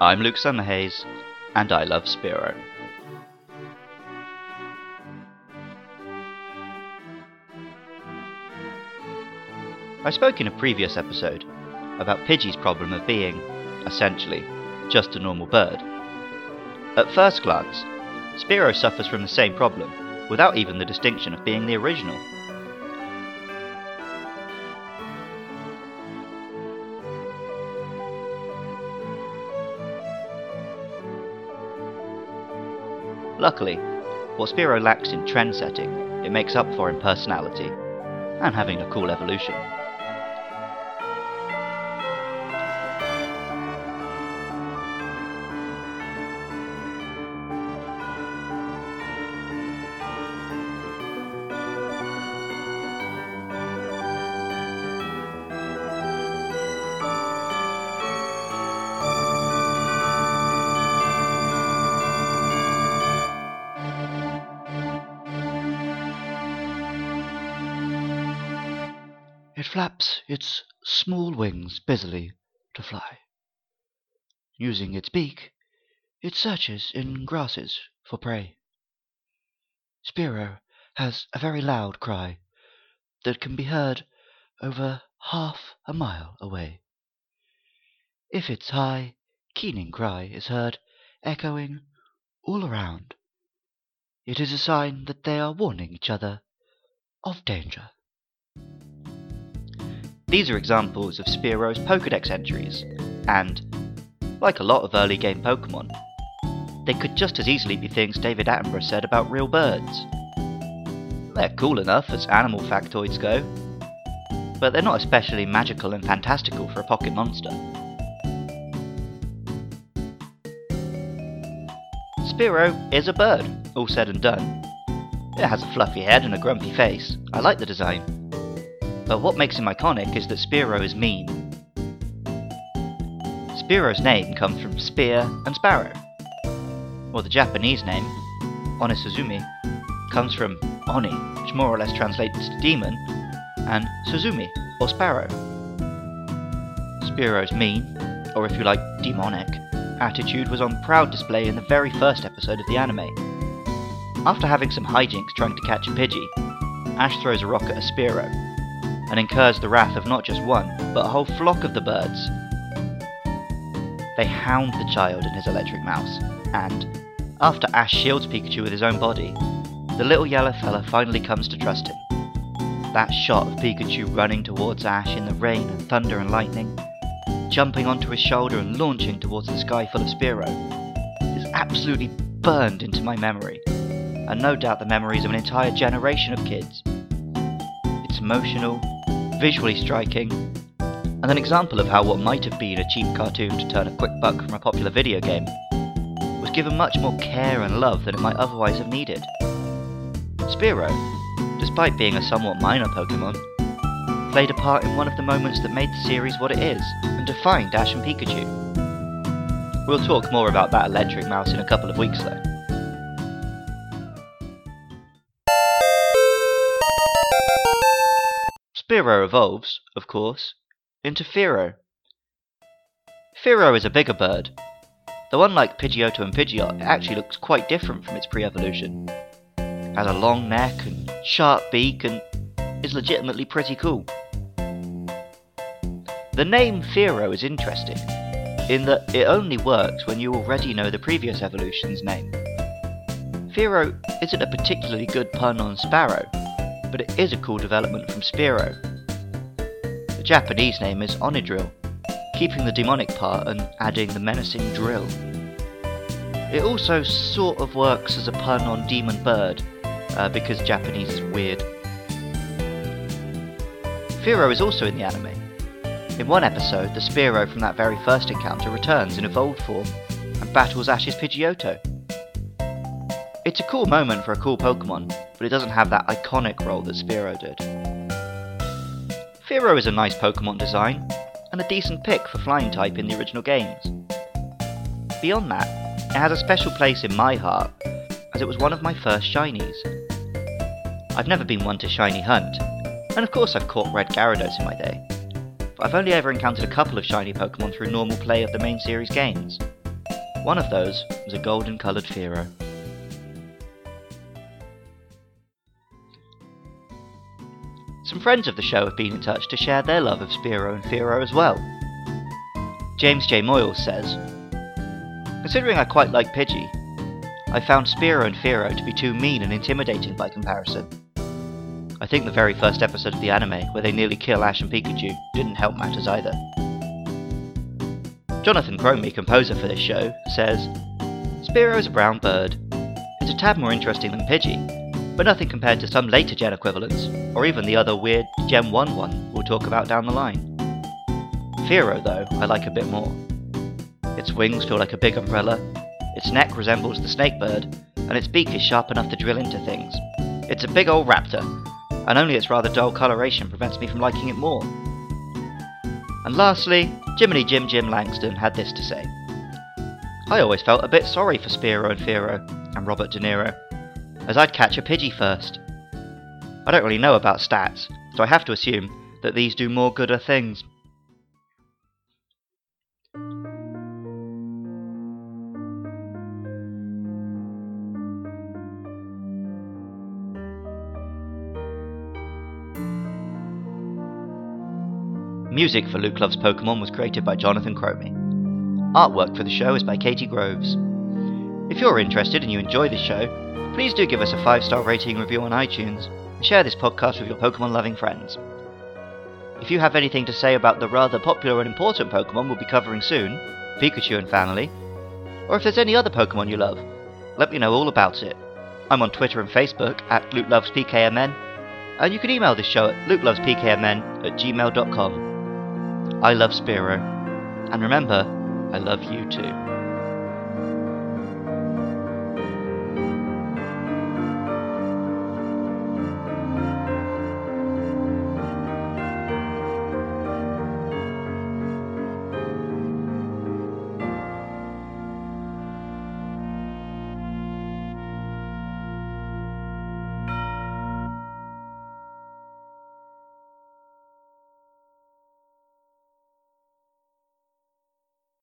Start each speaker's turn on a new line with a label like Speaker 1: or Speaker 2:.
Speaker 1: I'm Luke Summerhaze, and I love Spearow. I spoke in a previous episode about Pidgey's problem of being, essentially, just a normal bird. At first glance, Spearow suffers from the same problem, without even the distinction of being the original. Luckily, what Spearow lacks in trend setting, it makes up for in personality, and having a cool evolution. Flaps its small wings busily to fly. Using its beak, it searches in grasses for prey. Spearow has a very loud cry that can be heard over half a mile away. If its high, keening cry is heard echoing all around, it is a sign that they are warning each other of danger. These are examples of Spearow's Pokedex entries, and, like a lot of early game Pokemon, they could just as easily be things David Attenborough said about real birds. They're cool enough as animal factoids go, but they're not especially magical and fantastical for a pocket monster. Spearow is a bird, all said and done. It has a fluffy head and a grumpy face. I like the design. But what makes him iconic is that Spearow is mean. Spearow's name comes from spear and sparrow, or the Japanese name, Onisuzume, comes from Oni, which more or less translates to demon, and Suzumi, or sparrow. Spearow's mean, or if you like, demonic, attitude was on proud display in the very first episode of the anime. After having some hijinks trying to catch a Pidgey, Ash throws a rock at a Spearow, and incurs the wrath of not just one, but a whole flock of the birds. They hound the child and his electric mouse, and, after Ash shields Pikachu with his own body, the little yellow fella finally comes to trust him. That shot of Pikachu running towards Ash in the rain and thunder and lightning, jumping onto his shoulder and launching towards the sky full of Spearow, is absolutely burned into my memory, and no doubt the memories of an entire generation of kids. It's emotional, visually striking, and an example of how what might have been a cheap cartoon to turn a quick buck from a popular video game was given much more care and love than it might otherwise have needed. Spearow, despite being a somewhat minor Pokemon, played a part in one of the moments that made the series what it is and defined Ash and Pikachu. We'll talk more about that electric mouse in a couple of weeks though. Spearow evolves, of course, into Fearow. Fearow is a bigger bird, though unlike Pidgeotto and Pidgeot, it actually looks quite different from its pre-evolution. It has a long neck and sharp beak and is legitimately pretty cool. The name Fearow is interesting, in that it only works when you already know the previous evolution's name. Fearow isn't a particularly good pun on Sparrow, but it is a cool development from Spearow. Japanese name is Onidrill, keeping the demonic part and adding the menacing drill. It also sort of works as a pun on demon bird, uh, because Japanese is weird. Fearow is also in the anime. In one episode, the Spearow from that very first encounter returns in evolved form and battles Ash's Pidgeotto. It's a cool moment for a cool Pokemon, but it doesn't have that iconic role that Spearow did. Fearow is a nice Pokemon design, and a decent pick for flying type in the original games. Beyond that, it has a special place in my heart, as it was one of my first shinies. I've never been one to shiny hunt, and of course I've caught red Gyarados in my day, but I've only ever encountered a couple of shiny Pokemon through normal play of the main series games. One of those was a golden coloured Fearow. Some friends of the show have been in touch to share their love of Spearow and Fearow as well. James J. Moyles says, Considering I quite like Pidgey, I found Spearow and Fearow to be too mean and intimidating by comparison. I think the very first episode of the anime, where they nearly kill Ash and Pikachu, didn't help matters either. Jonathan Cromie, composer for this show, says, Spearow is a brown bird. It's a tad more interesting than Pidgey, but nothing compared to some later gen equivalents, or even the other weird Gen 1 one we'll talk about down the line. Fearow, though, I like a bit more. Its wings feel like a big umbrella, its neck resembles the snake bird, and its beak is sharp enough to drill into things. It's a big old raptor, and only its rather dull coloration prevents me from liking it more. And lastly, Jiminy Jim Jim Langston had this to say. I always felt a bit sorry for Spearow and Fearow, and Robert De Niro as I'd catch a Pidgey first. I don't really know about stats, so I have to assume that these do more gooder things. Music for Luke Loves Pokemon was created by Jonathan Cromie. Artwork for the show is by Katie Groves. If you're interested and you enjoy this show, please do give us a 5 star rating review on iTunes and share this podcast with your Pokemon loving friends. If you have anything to say about the rather popular and important Pokemon we'll be covering soon, Pikachu and family, or if there's any other Pokemon you love, let me know all about it. I'm on Twitter and Facebook at LukeLovesPKMN, and you can email this show at lukelovespkmn at gmail.com. I love Spearow, and remember, I love you too.